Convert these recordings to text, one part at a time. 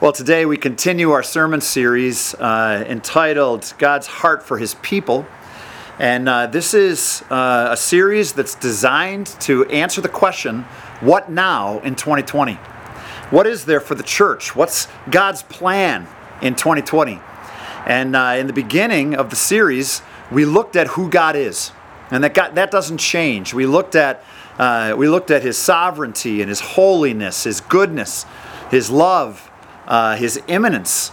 Well, today we continue our sermon series uh, entitled God's Heart for His People. And uh, this is uh, a series that's designed to answer the question what now in 2020? What is there for the church? What's God's plan in 2020? And uh, in the beginning of the series, we looked at who God is. And that, God, that doesn't change. We looked, at, uh, we looked at His sovereignty and His holiness, His goodness, His love uh, his immanence.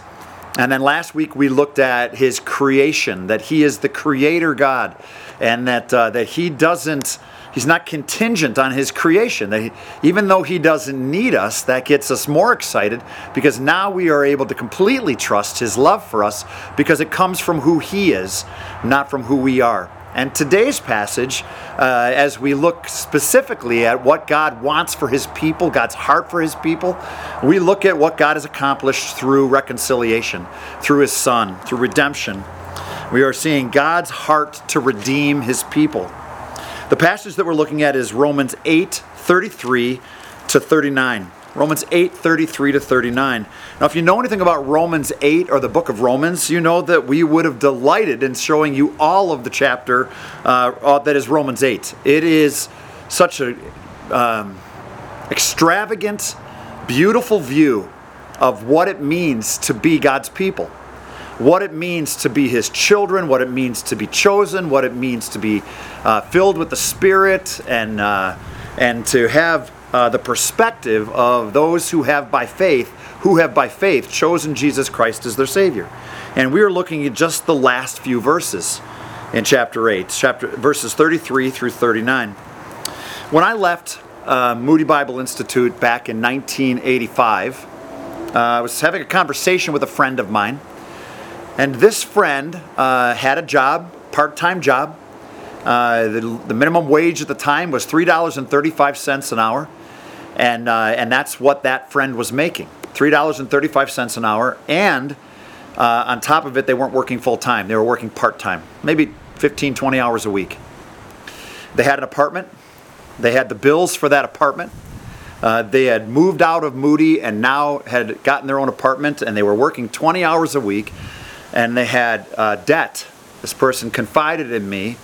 And then last week we looked at his creation, that he is the creator God, and that, uh, that he doesn't, he's not contingent on his creation. That he, even though he doesn't need us, that gets us more excited because now we are able to completely trust his love for us because it comes from who he is, not from who we are. And today's passage, uh, as we look specifically at what God wants for his people, God's heart for his people, we look at what God has accomplished through reconciliation, through his son, through redemption. We are seeing God's heart to redeem his people. The passage that we're looking at is Romans 8 33 to 39. Romans 8, 33 to 39. Now, if you know anything about Romans 8 or the book of Romans, you know that we would have delighted in showing you all of the chapter uh, uh that is Romans 8. It is such a um, extravagant, beautiful view of what it means to be God's people what it means to be his children, what it means to be chosen, what it means to be uh, filled with the Spirit, and, uh, and to have uh, the perspective of those who have by faith, who have by faith chosen Jesus Christ as their Savior. And we are looking at just the last few verses in chapter 8, chapter, verses 33 through 39. When I left uh, Moody Bible Institute back in 1985, uh, I was having a conversation with a friend of mine. And this friend uh, had a job, part time job. Uh, the, the minimum wage at the time was $3.35 an hour and uh, and that's what that friend was making three dollars and thirty five cents an hour, and uh, on top of it, they weren't working full time; they were working part time, maybe 15, 20 hours a week. They had an apartment. They had the bills for that apartment. Uh, they had moved out of Moody and now had gotten their own apartment, and they were working 20 hours a week, and they had uh, debt. This person confided in me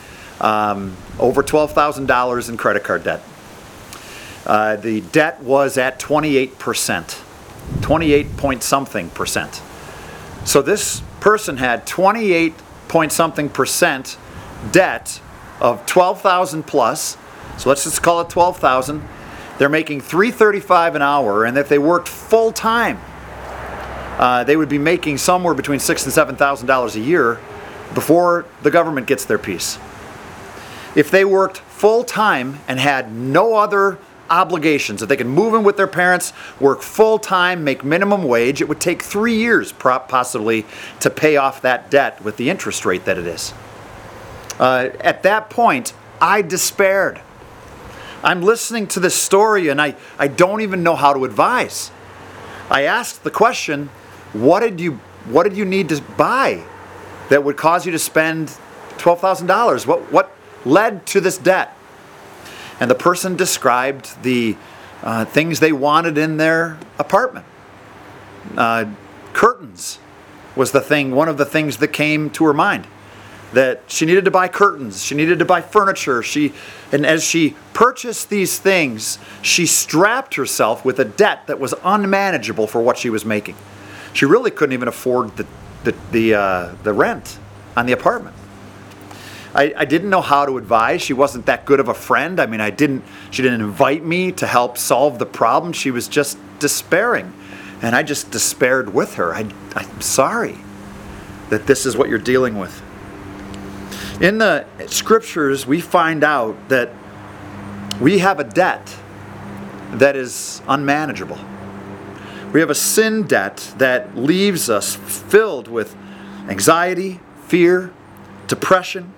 um, over $12,000 in credit card debt. Uh, the debt was at 28%, 28 point something percent. So this person had 28 point something percent debt of 12,000 plus. So let's just call it 12,000. They're making 335 an hour, and if they worked full time, uh, they would be making somewhere between six and seven thousand dollars a year before the government gets their piece. If they worked full time and had no other obligations. If they could move in with their parents, work full time, make minimum wage, it would take three years possibly to pay off that debt with the interest rate that it is. Uh, at that point, I despaired. I'm listening to this story and I, I don't even know how to advise. I asked the question, what did you what did you need to buy that would cause you to spend $12,000? What what led to this debt? and the person described the uh, things they wanted in their apartment. Uh, curtains was the thing, one of the things that came to her mind. That she needed to buy curtains, she needed to buy furniture. She, and as she purchased these things, she strapped herself with a debt that was unmanageable for what she was making. She really couldn't even afford the, the, the, uh, the rent on the apartment. I, I didn't know how to advise. She wasn't that good of a friend. I mean, I didn't. She didn't invite me to help solve the problem. She was just despairing, and I just despaired with her. I, I'm sorry that this is what you're dealing with. In the scriptures, we find out that we have a debt that is unmanageable. We have a sin debt that leaves us filled with anxiety, fear, depression,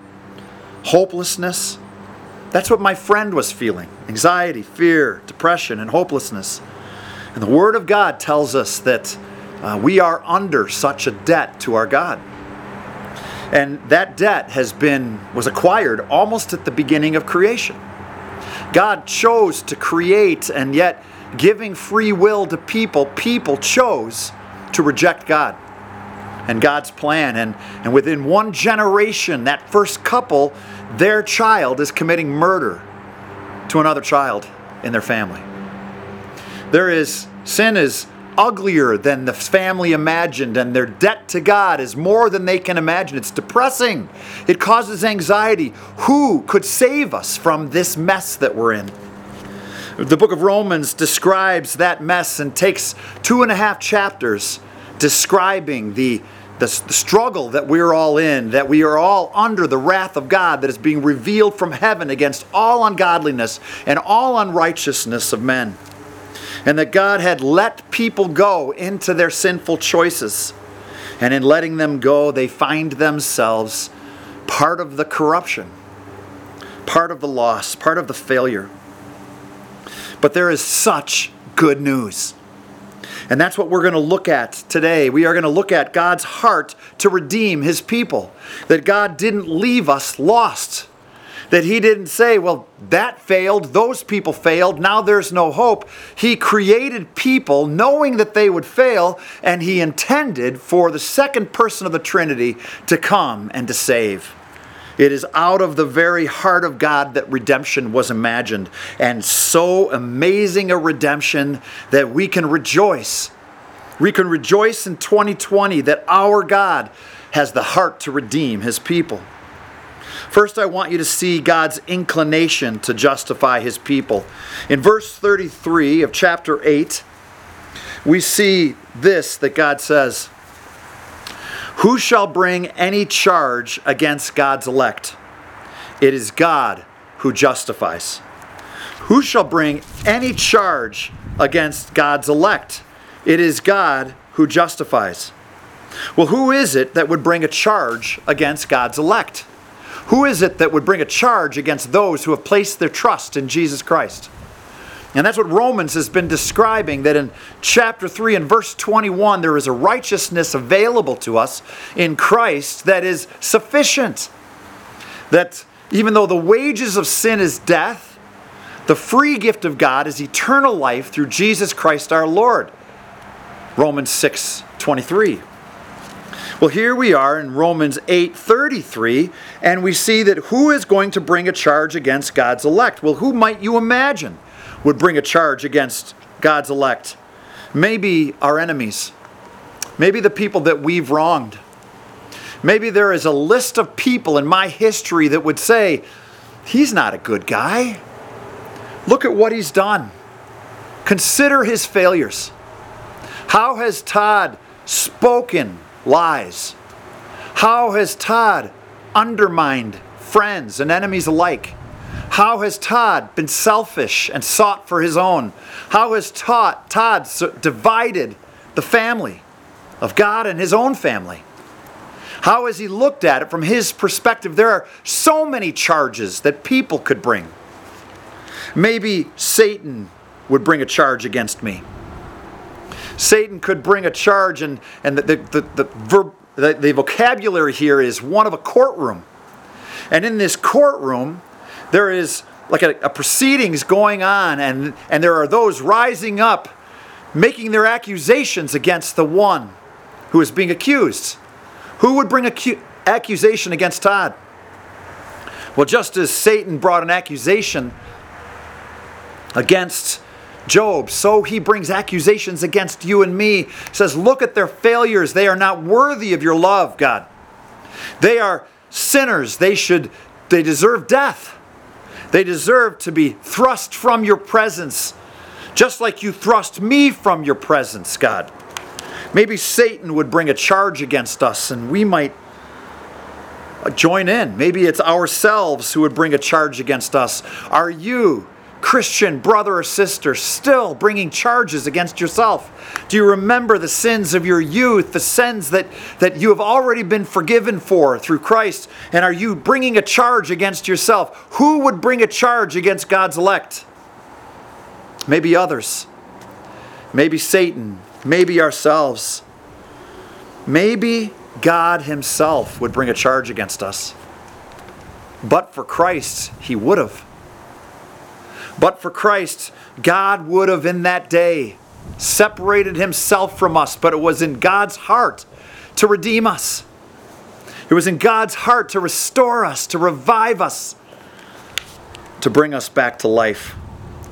hopelessness. That's what my friend was feeling anxiety, fear, depression, and hopelessness. And the Word of God tells us that uh, we are under such a debt to our God. And that debt has been, was acquired almost at the beginning of creation. God chose to create, and yet giving free will to people, people chose to reject God and God's plan. And, and within one generation, that first couple, their child is committing murder to another child in their family. There is sin is uglier than the family imagined, and their debt to God is more than they can imagine. It's depressing, it causes anxiety. Who could save us from this mess that we're in? The book of Romans describes that mess and takes two and a half chapters describing the, the, the, struggle that we're all in, that we are all under the wrath of God that is being revealed from heaven against all ungodliness and all unrighteousness of men and that God had let people go into their sinful choices. And in letting them go, they find themselves part of the corruption, part of the loss, part of the failure. But there is such good news. And that's what we're going to look at today. We are going to look at God's heart to redeem his people. That God didn't leave us lost that he didn't say, well, that failed, those people failed, now there's no hope. He created people knowing that they would fail, and he intended for the second person of the Trinity to come and to save. It is out of the very heart of God that redemption was imagined, and so amazing a redemption that we can rejoice. We can rejoice in 2020 that our God has the heart to redeem his people. First, I want you to see God's inclination to justify his people. In verse 33 of chapter 8, we see this that God says Who shall bring any charge against God's elect? It is God who justifies. Who shall bring any charge against God's elect? It is God who justifies. Well, who is it that would bring a charge against God's elect? Who is it that would bring a charge against those who have placed their trust in Jesus Christ? And that's what Romans has been describing that in chapter 3 and verse 21, there is a righteousness available to us in Christ that is sufficient. That even though the wages of sin is death, the free gift of God is eternal life through Jesus Christ our Lord. Romans 6 23. Well, here we are in Romans 8:33, and we see that who is going to bring a charge against God's elect? Well, who might you imagine would bring a charge against God's elect? Maybe our enemies. Maybe the people that we've wronged. Maybe there is a list of people in my history that would say, He's not a good guy. Look at what he's done. Consider his failures. How has Todd spoken lies? How has Todd undermined friends and enemies alike? How has Todd been selfish and sought for his own? How has Todd, Todd divided the family of God and his own family? How has he looked at it from his perspective? There are so many charges that people could bring. Maybe Satan would bring a charge against me. Satan could bring a charge, and, and the, the, the, the, verb, the, the vocabulary here is one of a courtroom. And in this courtroom, there is like a, a, proceedings going on, and, and there are those rising up, making their accusations against the one who is being accused. Who would bring acu- accusation against Todd? Well, just as Satan brought an accusation against Job, so he brings accusations against you and me. Says, Look at their failures. They are not worthy of your love, God. They are sinners. They should, they deserve death. They deserve to be thrust from your presence, just like you thrust me from your presence, God. Maybe Satan would bring a charge against us and we might join in. Maybe it's ourselves who would bring a charge against us. Are you Christian brother or sister still bringing charges against yourself? Do you remember the sins of your youth, the sins that, that you have already been forgiven for through Christ? And are you bringing a charge against yourself? Who would bring a charge against God's elect? Maybe others. Maybe Satan. Maybe ourselves. Maybe God Himself would bring a charge against us. But for Christ, He would have. But for Christ, God would have in that day separated himself from us, but it was in God's heart to redeem us. It was in God's heart to restore us, to revive us, to bring us back to life,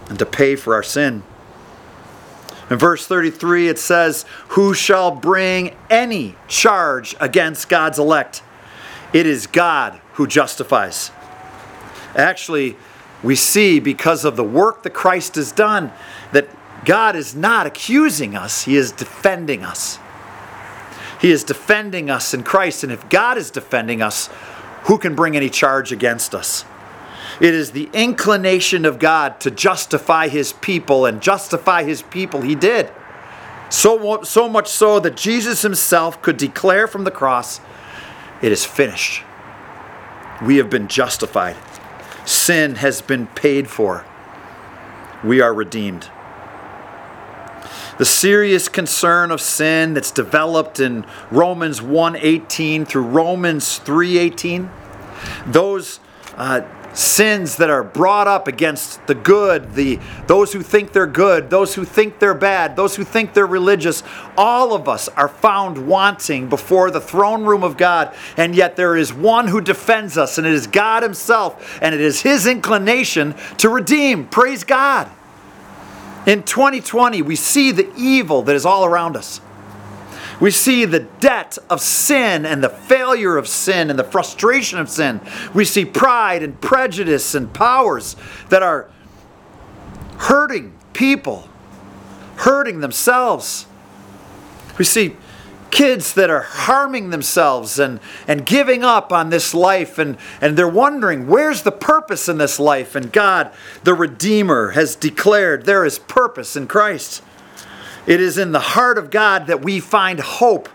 and to pay for our sin. In verse 33, it says, Who shall bring any charge against God's elect? It is God who justifies. Actually, we see because of the work that Christ has done that God is not accusing us, He is defending us. He is defending us in Christ. And if God is defending us, who can bring any charge against us? It is the inclination of God to justify his people, and justify his people he did. So, so much so that Jesus himself could declare from the cross, It is finished. We have been justified. Sin has been paid for. We are redeemed. The serious concern of sin that's developed in Romans 1:18 through Romans 3:18, those uh, sins that are brought up against the good, the those who think they're good, those who think they're bad, those who think they're religious, all of us are found wanting before the throne room of God, and yet there is one who defends us, and it is God himself, and it is his inclination to redeem. Praise God. In 2020, we see the evil that is all around us. We see the debt of sin and the failure of sin and the frustration of sin. We see pride and prejudice and powers that are hurting people, hurting themselves. We see kids that are harming themselves and, and giving up on this life, and, and they're wondering, where's the purpose in this life? And God, the Redeemer, has declared there is purpose in Christ. It is in the heart of God that we find hope,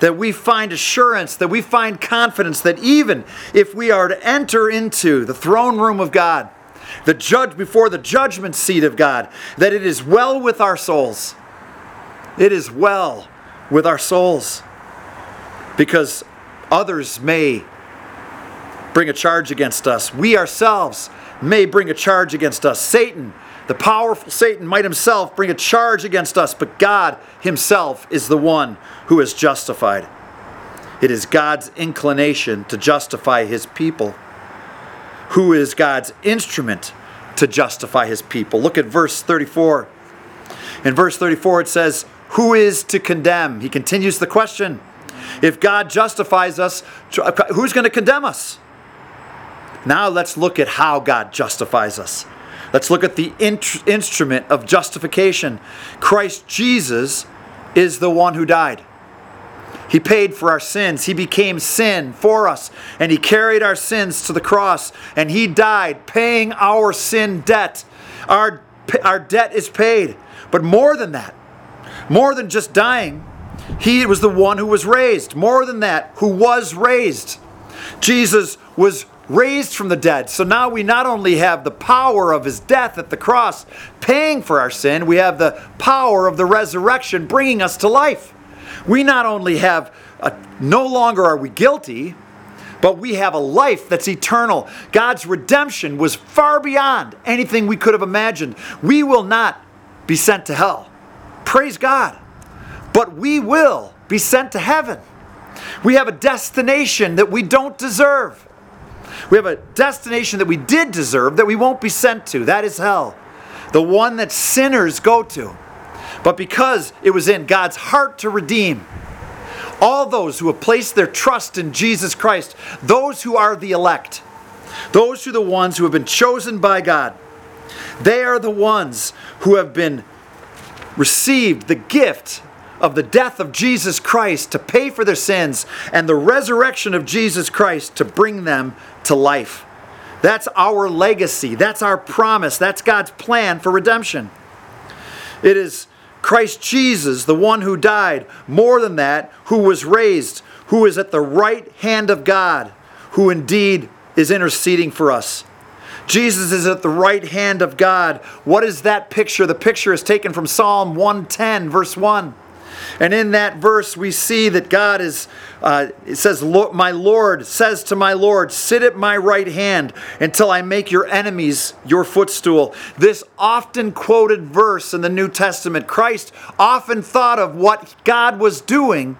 that we find assurance, that we find confidence that even if we are to enter into the throne room of God, the judge before the judgment seat of God, that it is well with our souls. It is well with our souls because others may bring a charge against us. We ourselves may bring a charge against us. Satan, the powerful Satan, might himself bring a charge against us, but God himself is the one who is justified. It is God's inclination to justify his people. Who is God's instrument to justify his people? Look at verse 34. In verse 34, it says, who is to condemn? He continues the question. If God justifies us, who's going to condemn us? Now let's look at how God justifies us. Let's look at the instrument of justification. Christ Jesus is the one who died. He paid for our sins. He became sin for us, and He carried our sins to the cross, and He died, paying our sin debt. Our, our debt is paid. But more than that, more than just dying, he was the one who was raised. More than that, who was raised. Jesus was raised from the dead. So now we not only have the power of his death at the cross paying for our sin, we have the power of the resurrection bringing us to life. We not only have, a, no longer are we guilty, but we have a life that's eternal. God's redemption was far beyond anything we could have imagined. We will not be sent to hell. Praise God. But we will be sent to heaven. We have a destination that we don't deserve. We have a destination that we did deserve that we won't be sent to. That is hell. The one that sinners go to. But because it was in God's heart to redeem all those who have placed their trust in Jesus Christ, those who are the elect, those who are the ones who have been chosen by God, they are the ones who have been received the gift of the death of Jesus Christ to pay for their sins and the resurrection of Jesus Christ to bring them to life. That's our legacy. That's our promise. That's God's plan for redemption. It is Christ Jesus, the one who died, more than that, who was raised, who is at the right hand of God, who indeed is interceding for us. Jesus is at the right hand of God. What is that picture? The picture is taken from Psalm 110, verse 1. And in that verse, we see that God is, uh, it says, My Lord says to my Lord, Sit at my right hand until I make your enemies your footstool. This often quoted verse in the New Testament, Christ often thought of what God was doing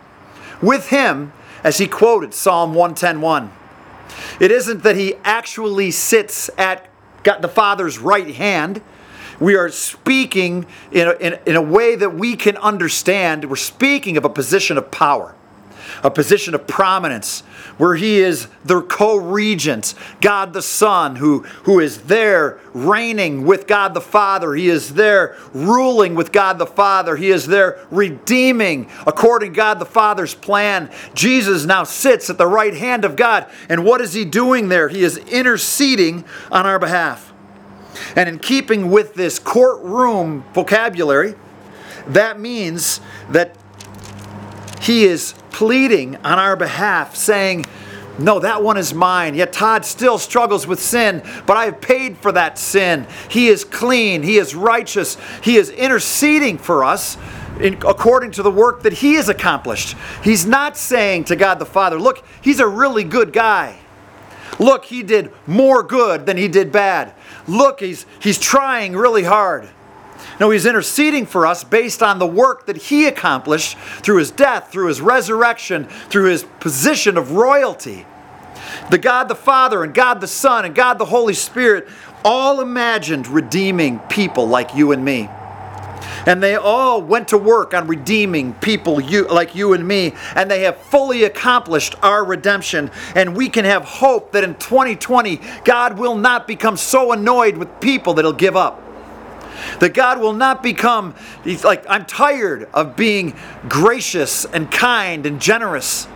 with him as he quoted Psalm 110:1. It isn't that he actually sits at the Father's right hand we are speaking in a, in, in a way that we can understand. We're speaking of a position of power, a position of prominence, where he is the co-regent, God the Son, who, who is there reigning with God the Father. He is there ruling with God the Father. He is there redeeming according to God the Father's plan. Jesus now sits at the right hand of God. And what is he doing there? He is interceding on our behalf. And in keeping with this courtroom vocabulary, that means that he is pleading on our behalf, saying, no, that one is mine. Yet Todd still struggles with sin, but I have paid for that sin. He is clean. He is righteous. He is interceding for us in, according to the work that he has accomplished. He's not saying to God the Father, look, he's a really good guy. Look, he did more good than he did bad. Look, he's, he's trying really hard. No, he's interceding for us based on the work that he accomplished through his death, through his resurrection, through his position of royalty. The God the Father and God the Son and God the Holy Spirit all imagined redeeming people like you and me. And they all went to work on redeeming people you, like you and me, and they have fully accomplished our redemption. And we can have hope that in 2020, God will not become so annoyed with people that he'll give up. That God will not become, he's like, I'm tired of being gracious and kind and generous.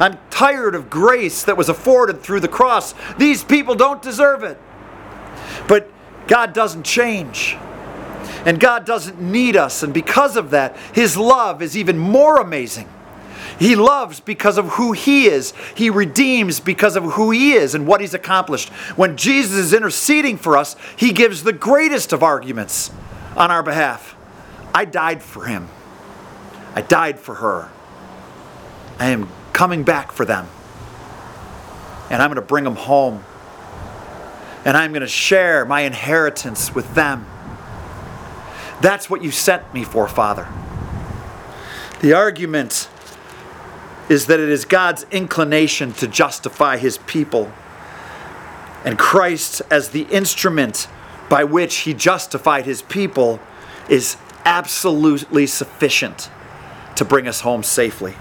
I'm tired of grace that was afforded through the cross. These people don't deserve it. But God doesn't change. And God doesn't need us. And because of that, His love is even more amazing. He loves because of who He is. He redeems because of who He is and what He's accomplished. When Jesus is interceding for us, He gives the greatest of arguments on our behalf. I died for Him, I died for her. I am coming back for them. And I'm going to bring them home. And I'm going to share my inheritance with them. That's what you sent me for, Father. The argument is that it is God's inclination to justify his people, and Christ, as the instrument by which he justified his people, is absolutely sufficient to bring us home safely.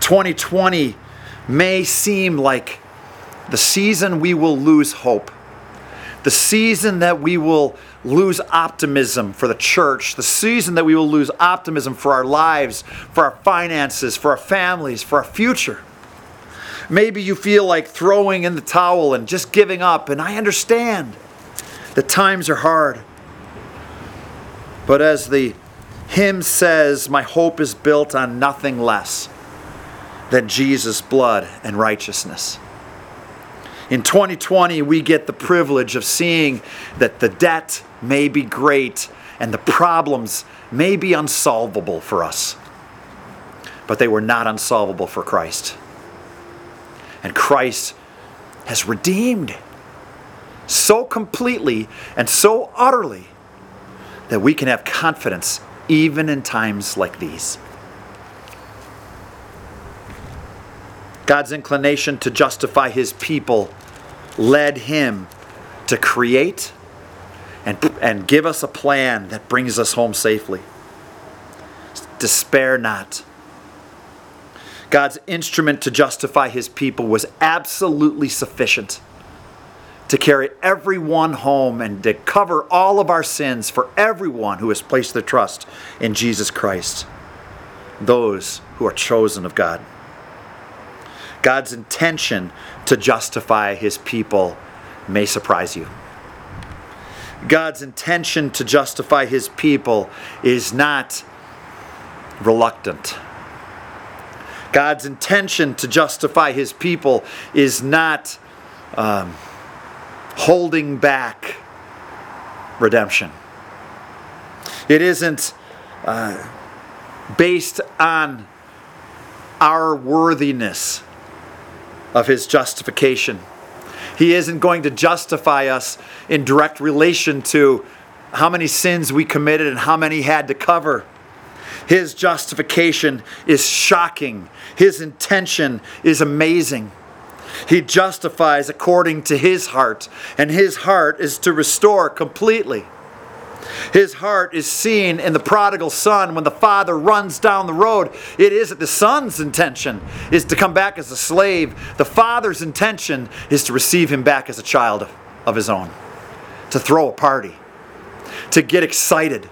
2020 may seem like the season we will lose hope, the season that we will lose optimism for the church, the season that we will lose optimism for our lives, for our finances, for our families, for our future. Maybe you feel like throwing in the towel and just giving up, and I understand the times are hard. But as the hymn says, my hope is built on nothing less than Jesus' blood and righteousness. In 2020, we get the privilege of seeing that the debt may be great and the problems may be unsolvable for us, but they were not unsolvable for Christ. And Christ has redeemed so completely and so utterly that we can have confidence even in times like these. God's inclination to justify his people led him to create and, and give us a plan that brings us home safely. Despair not. God's instrument to justify his people was absolutely sufficient to carry everyone home and to cover all of our sins for everyone who has placed their trust in Jesus Christ, those who are chosen of God. God's intention to justify his people may surprise you. God's intention to justify his people is not reluctant. God's intention to justify his people is not um, holding back redemption. It isn't uh, based on our worthiness of his justification. He isn't going to justify us in direct relation to how many sins we committed and how many had to cover. His justification is shocking. His intention is amazing. He justifies according to his heart, and his heart is to restore completely. His heart is seen in the prodigal son when the father runs down the road. It is that the son's intention is to come back as a slave. The father's intention is to receive him back as a child of his own, to throw a party, to get excited,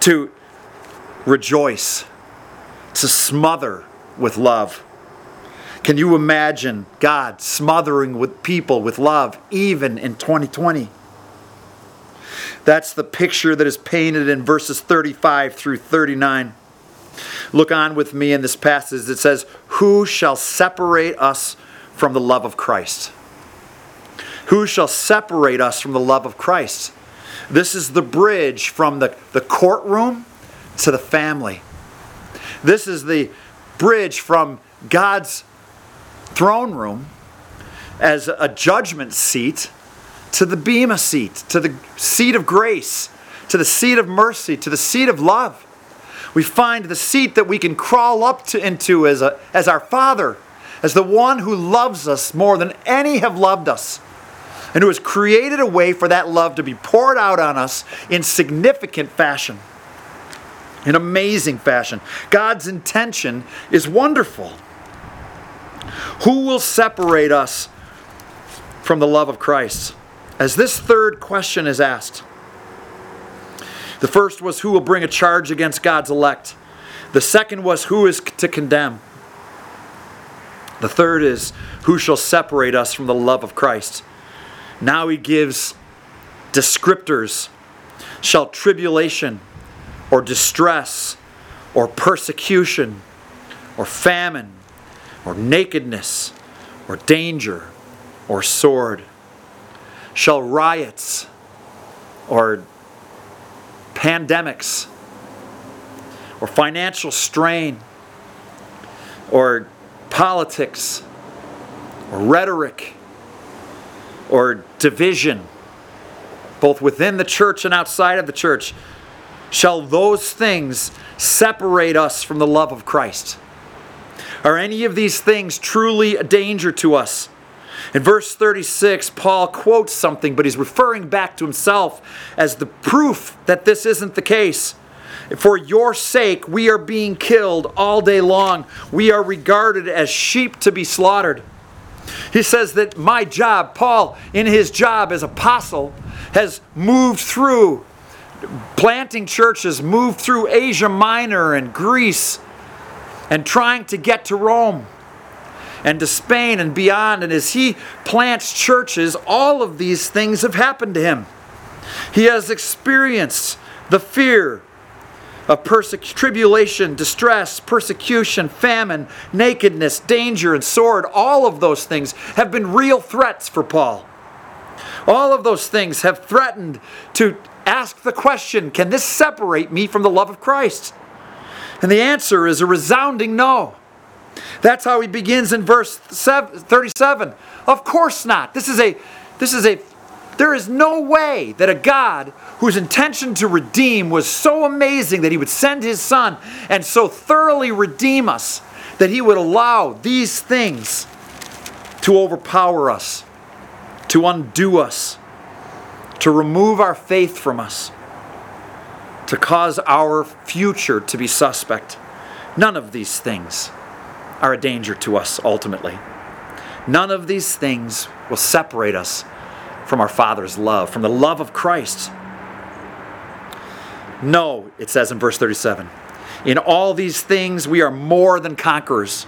to rejoice, to smother with love. Can you imagine God smothering with people with love even in 2020? That's the picture that is painted in verses 35 through 39. Look on with me in this passage. It says, Who shall separate us from the love of Christ? Who shall separate us from the love of Christ? This is the bridge from the, the courtroom to the family. This is the bridge from God's throne room as a judgment seat to the Bema seat, to the seat of grace, to the seat of mercy, to the seat of love. We find the seat that we can crawl up to, into as, a, as our Father, as the one who loves us more than any have loved us, and who has created a way for that love to be poured out on us in significant fashion, in amazing fashion. God's intention is wonderful. Who will separate us from the love of Christ? As this third question is asked. The first was who will bring a charge against God's elect. The second was who is to condemn. The third is who shall separate us from the love of Christ. Now he gives descriptors. Shall tribulation or distress or persecution or famine or nakedness or danger or sword shall riots or pandemics or financial strain or politics or rhetoric or division, both within the church and outside of the church, shall those things separate us from the love of Christ? Are any of these things truly a danger to us? In verse 36, Paul quotes something, but he's referring back to himself as the proof that this isn't the case. For your sake, we are being killed all day long. We are regarded as sheep to be slaughtered. He says that my job, Paul, in his job as apostle, has moved through planting churches, moved through Asia Minor and Greece, and trying to get to Rome and to Spain and beyond. And as he plants churches, all of these things have happened to him. He has experienced the fear of perse- tribulation, distress, persecution, famine, nakedness, danger, and sword. All of those things have been real threats for Paul. All of those things have threatened to ask the question can this separate me from the love of Christ? And the answer is a resounding no. That's how he begins in verse 37. Of course not. This is a this is a there is no way that a God whose intention to redeem was so amazing that he would send his son and so thoroughly redeem us that he would allow these things to overpower us, to undo us, to remove our faith from us, to cause our future to be suspect. None of these things are a danger to us ultimately. None of these things will separate us from our Father's love, from the love of Christ. No, it says in verse 37 In all these things we are more than conquerors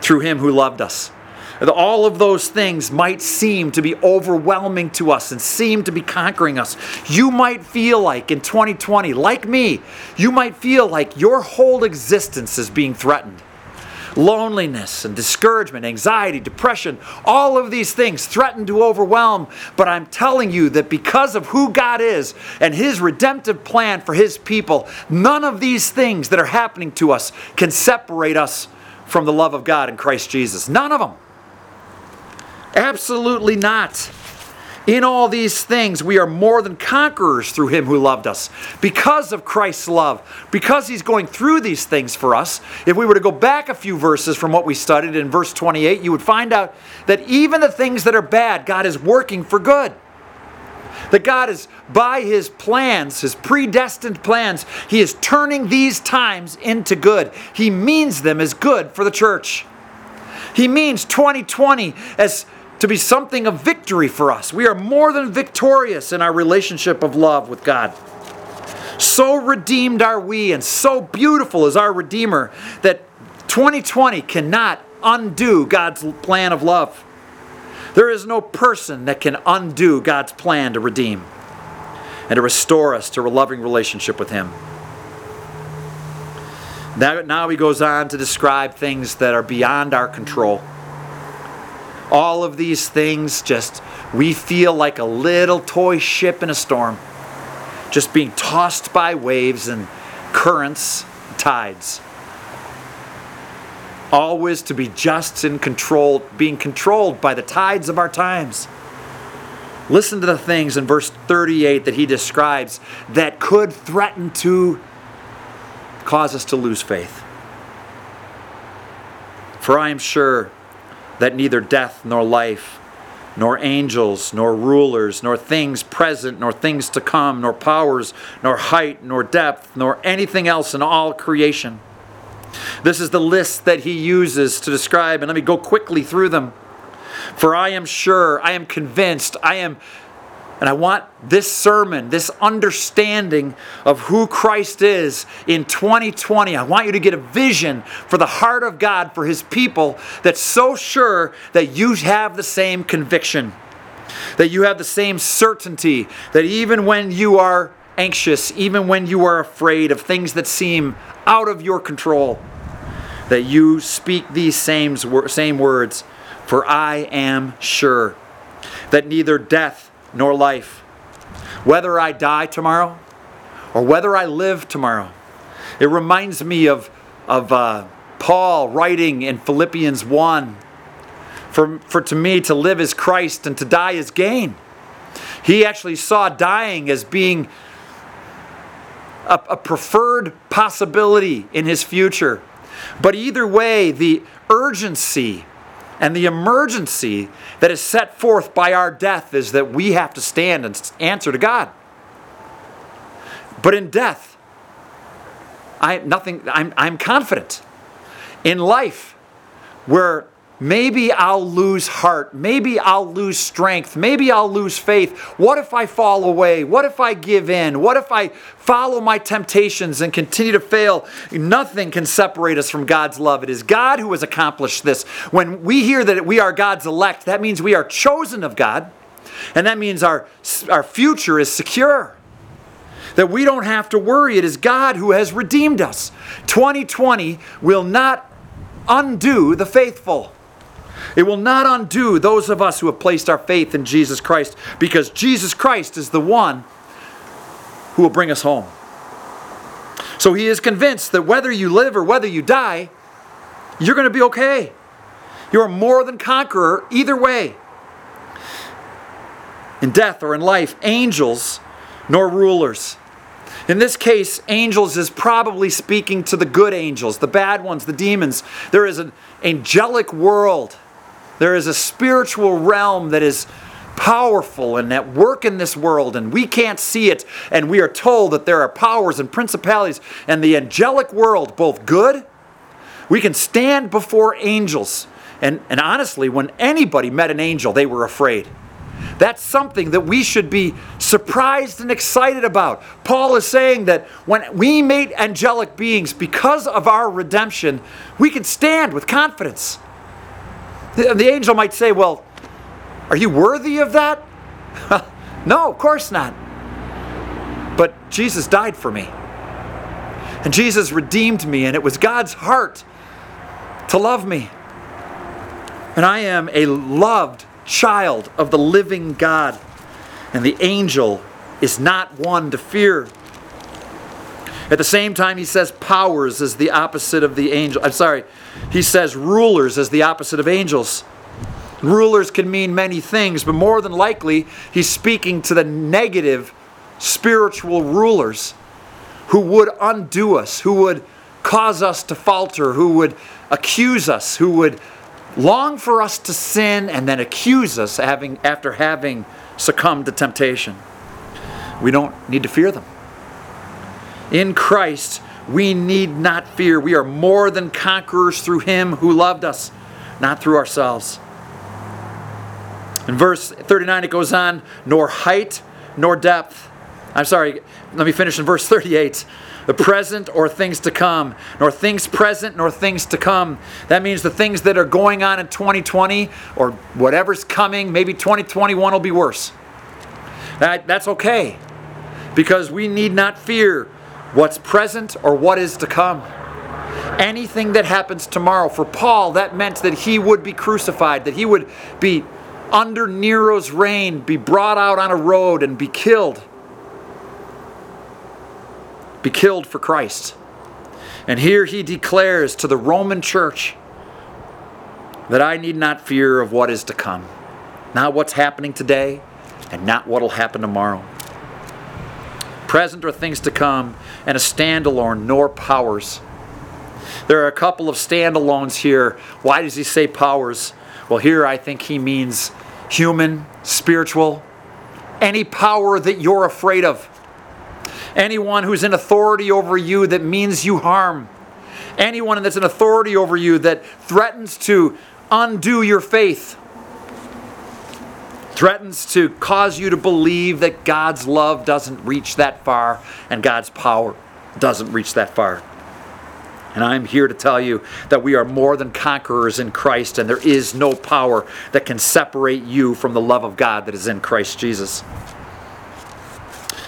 through Him who loved us. All of those things might seem to be overwhelming to us and seem to be conquering us. You might feel like in 2020, like me, you might feel like your whole existence is being threatened loneliness and discouragement, anxiety, depression, all of these things threaten to overwhelm. But I'm telling you that because of who God is and His redemptive plan for His people, none of these things that are happening to us can separate us from the love of God in Christ Jesus. None of them. Absolutely not. In all these things, we are more than conquerors through him who loved us. Because of Christ's love, because he's going through these things for us, if we were to go back a few verses from what we studied in verse 28, you would find out that even the things that are bad, God is working for good. That God is, by his plans, his predestined plans, he is turning these times into good. He means them as good for the church. He means 2020 as to be something of victory for us. We are more than victorious in our relationship of love with God. So redeemed are we, and so beautiful is our Redeemer that 2020 cannot undo God's plan of love. There is no person that can undo God's plan to redeem and to restore us to a loving relationship with Him. Now he goes on to describe things that are beyond our control all of these things just, we feel like a little toy ship in a storm, just being tossed by waves and currents, tides. Always to be just and controlled, being controlled by the tides of our times. Listen to the things in verse 38 that he describes that could threaten to cause us to lose faith. For I am sure that neither death nor life, nor angels, nor rulers, nor things present, nor things to come, nor powers, nor height, nor depth, nor anything else in all creation. This is the list that he uses to describe, and let me go quickly through them. For I am sure, I am convinced, I am and I want this sermon, this understanding of who Christ is in 2020. I want you to get a vision for the heart of God for his people that's so sure that you have the same conviction, that you have the same certainty, that even when you are anxious, even when you are afraid of things that seem out of your control, that you speak these same, same words. For I am sure that neither death, nor life. Whether I die tomorrow or whether I live tomorrow. It reminds me of, of uh, Paul writing in Philippians 1 for, for to me to live is Christ and to die is gain. He actually saw dying as being a, a preferred possibility in his future. But either way, the urgency and the emergency that is set forth by our death is that we have to stand and answer to God. But in death, I nothing I'm I'm confident. In life, where Maybe I'll lose heart. Maybe I'll lose strength. Maybe I'll lose faith. What if I fall away? What if I give in? What if I follow my temptations and continue to fail? Nothing can separate us from God's love. It is God who has accomplished this. When we hear that we are God's elect, that means we are chosen of God, and that means our, our future is secure that we don't have to worry. It is God who has redeemed us. 2020 will not undo the faithful. It will not undo those of us who have placed our faith in Jesus Christ because Jesus Christ is the one who will bring us home. So he is convinced that whether you live or whether you die, you're going to be okay. You're more than conqueror either way. In death or in life, angels nor rulers. In this case, angels is probably speaking to the good angels, the bad ones, the demons. There is an angelic world there is a spiritual realm that is powerful and at work in this world, and we can't see it. And we are told that there are powers and principalities and the angelic world, both good. We can stand before angels. And, and honestly, when anybody met an angel, they were afraid. That's something that we should be surprised and excited about. Paul is saying that when we meet angelic beings, because of our redemption, we can stand with confidence. The, the angel might say, Well, are you worthy of that? no, of course not. But Jesus died for me. And Jesus redeemed me, and it was God's heart to love me. And I am a loved child of the living God. And the angel is not one to fear. At the same time, he says powers is the opposite of the angel. I'm sorry, he says rulers as the opposite of angels. Rulers can mean many things, but more than likely, he's speaking to the negative spiritual rulers who would undo us, who would cause us to falter, who would accuse us, who would long for us to sin and then accuse us having, after having succumbed to temptation. We don't need to fear them. In Christ, we need not fear. We are more than conquerors through Him who loved us, not through ourselves. In verse 39, it goes on, nor height nor depth. I'm sorry, let me finish in verse 38. The present or things to come, nor things present nor things to come. That means the things that are going on in 2020 or whatever's coming, maybe 2021 will be worse. That, that's okay because we need not fear what's present or what is to come. Anything that happens tomorrow, for Paul, that meant that he would be crucified, that he would be under Nero's reign, be brought out on a road and be killed. Be killed for Christ. And here he declares to the Roman church that I need not fear of what is to come. Not what's happening today and not what will happen tomorrow. Present or things to come, and a standalone, nor powers. There are a couple of standalones here. Why does he say powers? Well, here I think he means human, spiritual, any power that you're afraid of, anyone who's in authority over you that means you harm, anyone that's in authority over you that threatens to undo your faith, threatens to cause you to believe that God's love doesn't reach that far and God's power doesn't reach that far. And I'm here to tell you that we are more than conquerors in Christ, and there is no power that can separate you from the love of God that is in Christ Jesus.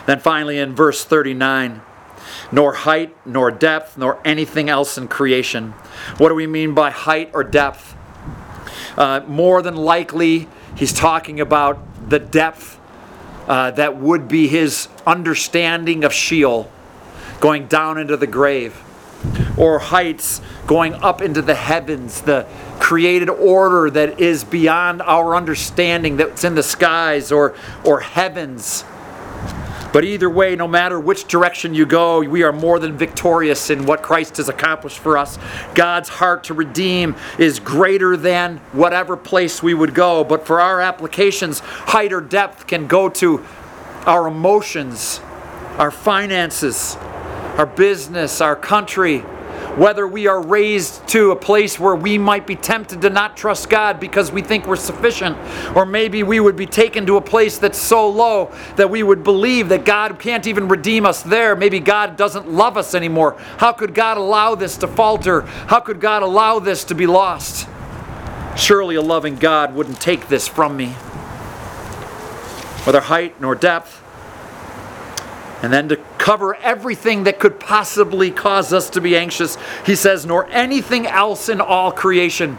Then finally, in verse 39, nor height, nor depth, nor anything else in creation. What do we mean by height or depth? Uh, more than likely, he's talking about the depth uh, that would be his understanding of Sheol, going down into the grave or heights going up into the heavens, the created order that is beyond our understanding that's in the skies or, or heavens. But either way, no matter which direction you go, we are more than victorious in what Christ has accomplished for us. God's heart to redeem is greater than whatever place we would go. But for our applications, height or depth can go to our emotions, our finances, our business, our country, whether we are raised to a place where we might be tempted to not trust God because we think we're sufficient, or maybe we would be taken to a place that's so low that we would believe that God can't even redeem us there. Maybe God doesn't love us anymore. How could God allow this to falter? How could God allow this to be lost? Surely a loving God wouldn't take this from me. Whether height nor depth, and then to cover everything that could possibly cause us to be anxious, he says, nor anything else in all creation.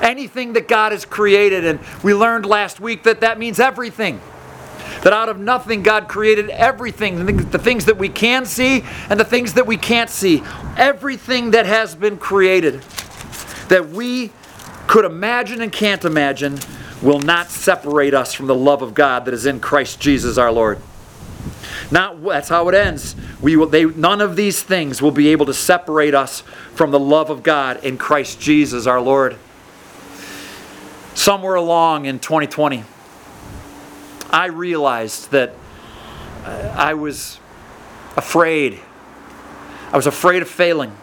Anything that God has created. And we learned last week that that means everything. That out of nothing, God created everything the things that we can see and the things that we can't see. Everything that has been created that we could imagine and can't imagine will not separate us from the love of God that is in Christ Jesus our Lord. Not that's how it ends. We will they none of these things will be able to separate us from the love of God in Christ Jesus our Lord. Somewhere along in 2020, I realized that uh, I was afraid. I was afraid of failing.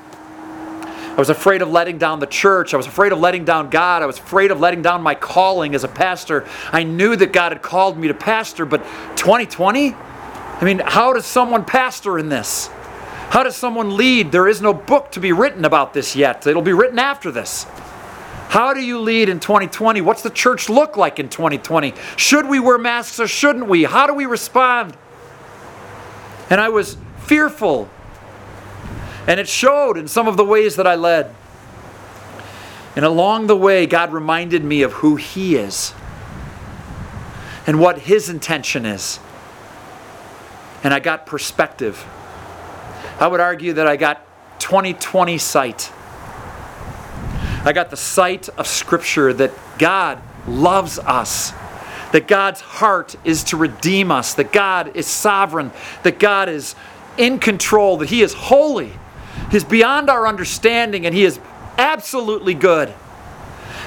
I was afraid of letting down the church. I was afraid of letting down God. I was afraid of letting down my calling as a pastor. I knew that God had called me to pastor, but 2020? I mean, how does someone pastor in this? How does someone lead? There is no book to be written about this yet. It'll be written after this. How do you lead in 2020? What's the church look like in 2020? Should we wear masks or shouldn't we? How do we respond? And I was fearful. And it showed in some of the ways that I led. And along the way, God reminded me of who He is and what His intention is. And I got perspective. I would argue that I got 2020 sight. I got the sight of Scripture that God loves us, that God's heart is to redeem us, that God is sovereign, that God is in control, that He is holy, He's beyond our understanding, and He is absolutely good.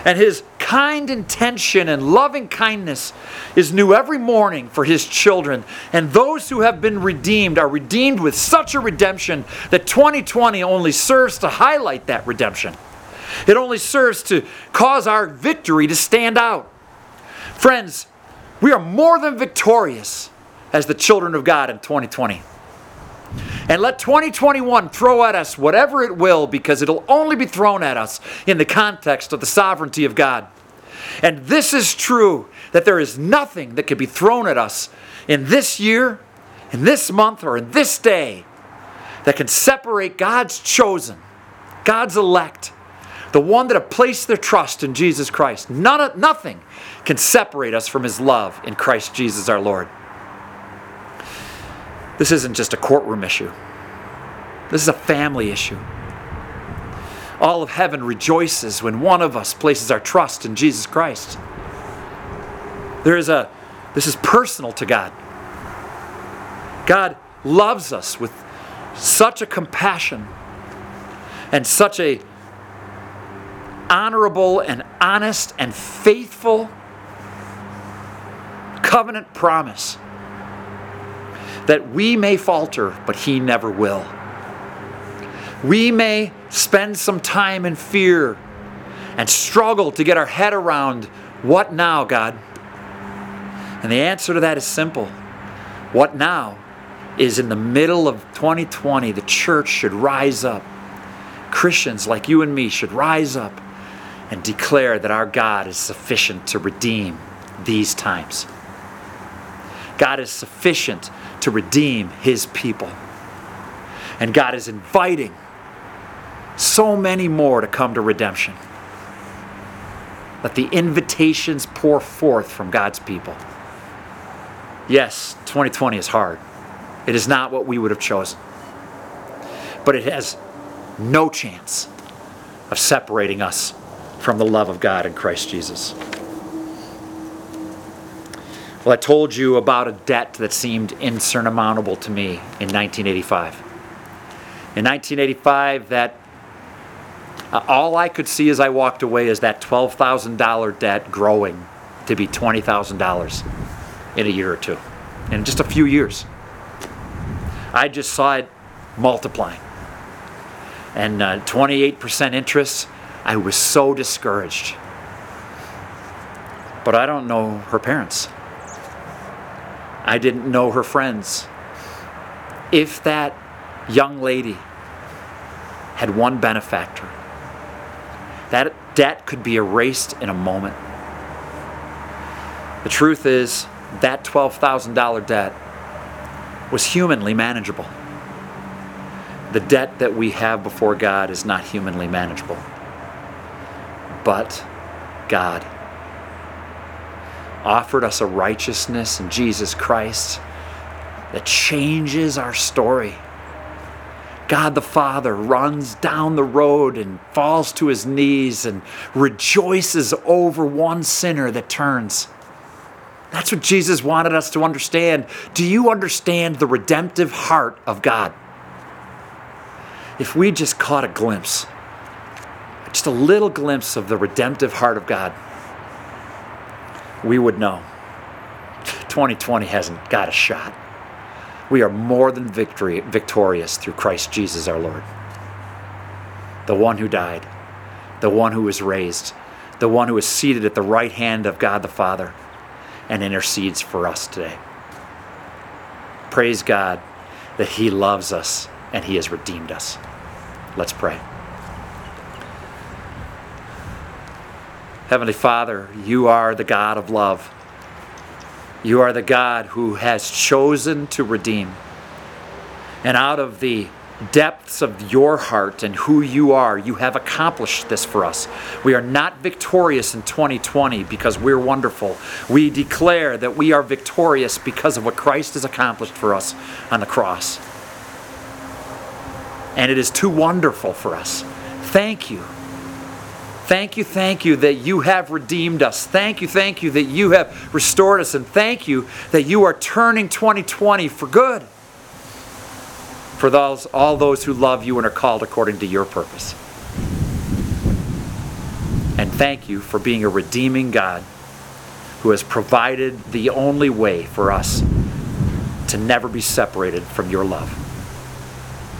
And His kind intention and loving kindness is new every morning for His children. And those who have been redeemed are redeemed with such a redemption that 2020 only serves to highlight that redemption. It only serves to cause our victory to stand out. Friends, we are more than victorious as the children of God in 2020. And let 2021 throw at us whatever it will because it'll only be thrown at us in the context of the sovereignty of God. And this is true that there is nothing that can be thrown at us in this year, in this month, or in this day that can separate God's chosen, God's elect, the one that have placed their trust in Jesus Christ. None, nothing can separate us from his love in Christ Jesus our Lord. This isn't just a courtroom issue, this is a family issue. All of heaven rejoices when one of us places our trust in Jesus Christ. There is a, this is personal to God. God loves us with such a compassion and such a honorable and honest and faithful covenant promise that we may falter, but He never will. We may spend some time in fear and struggle to get our head around what now, God? And the answer to that is simple. What now is in the middle of 2020, the church should rise up. Christians like you and me should rise up and declare that our God is sufficient to redeem these times. God is sufficient to redeem his people. And God is inviting so many more to come to redemption. Let the invitations pour forth from God's people. Yes, 2020 is hard. It is not what we would have chosen. But it has no chance of separating us from the love of God in Christ Jesus. Well, I told you about a debt that seemed insurmountable to me in 1985. In 1985, that uh, all I could see as I walked away is that $12,000 debt growing to be $20,000 in a year or two, in just a few years. I just saw it multiplying. And uh, 28% interest, I was so discouraged. But I don't know her parents. I didn't know her friends. If that young lady had one benefactor, that debt could be erased in a moment. The truth is, that $12,000 debt was humanly manageable. The debt that we have before God is not humanly manageable but God offered us a righteousness in Jesus Christ that changes our story. God the Father runs down the road and falls to his knees and rejoices over one sinner that turns. That's what Jesus wanted us to understand. Do you understand the redemptive heart of God? If we just caught a glimpse just a little glimpse of the redemptive heart of God, we would know 2020 hasn't got a shot. We are more than victory, victorious through Christ Jesus our Lord. The one who died, the one who was raised, the one who is seated at the right hand of God the Father and intercedes for us today. Praise God that He loves us and He has redeemed us. Let's pray. Heavenly Father, you are the God of love. You are the God who has chosen to redeem. And out of the depths of your heart and who you are, you have accomplished this for us. We are not victorious in 2020 because we're wonderful. We declare that we are victorious because of what Christ has accomplished for us on the cross. And it is too wonderful for us. Thank you. Thank you, thank you that you have redeemed us. Thank you, thank you that you have restored us. And thank you that you are turning 2020 for good for those, all those who love you and are called according to your purpose. And thank you for being a redeeming God who has provided the only way for us to never be separated from your love.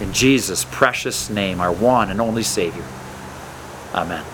In Jesus' precious name, our one and only Savior. Amen.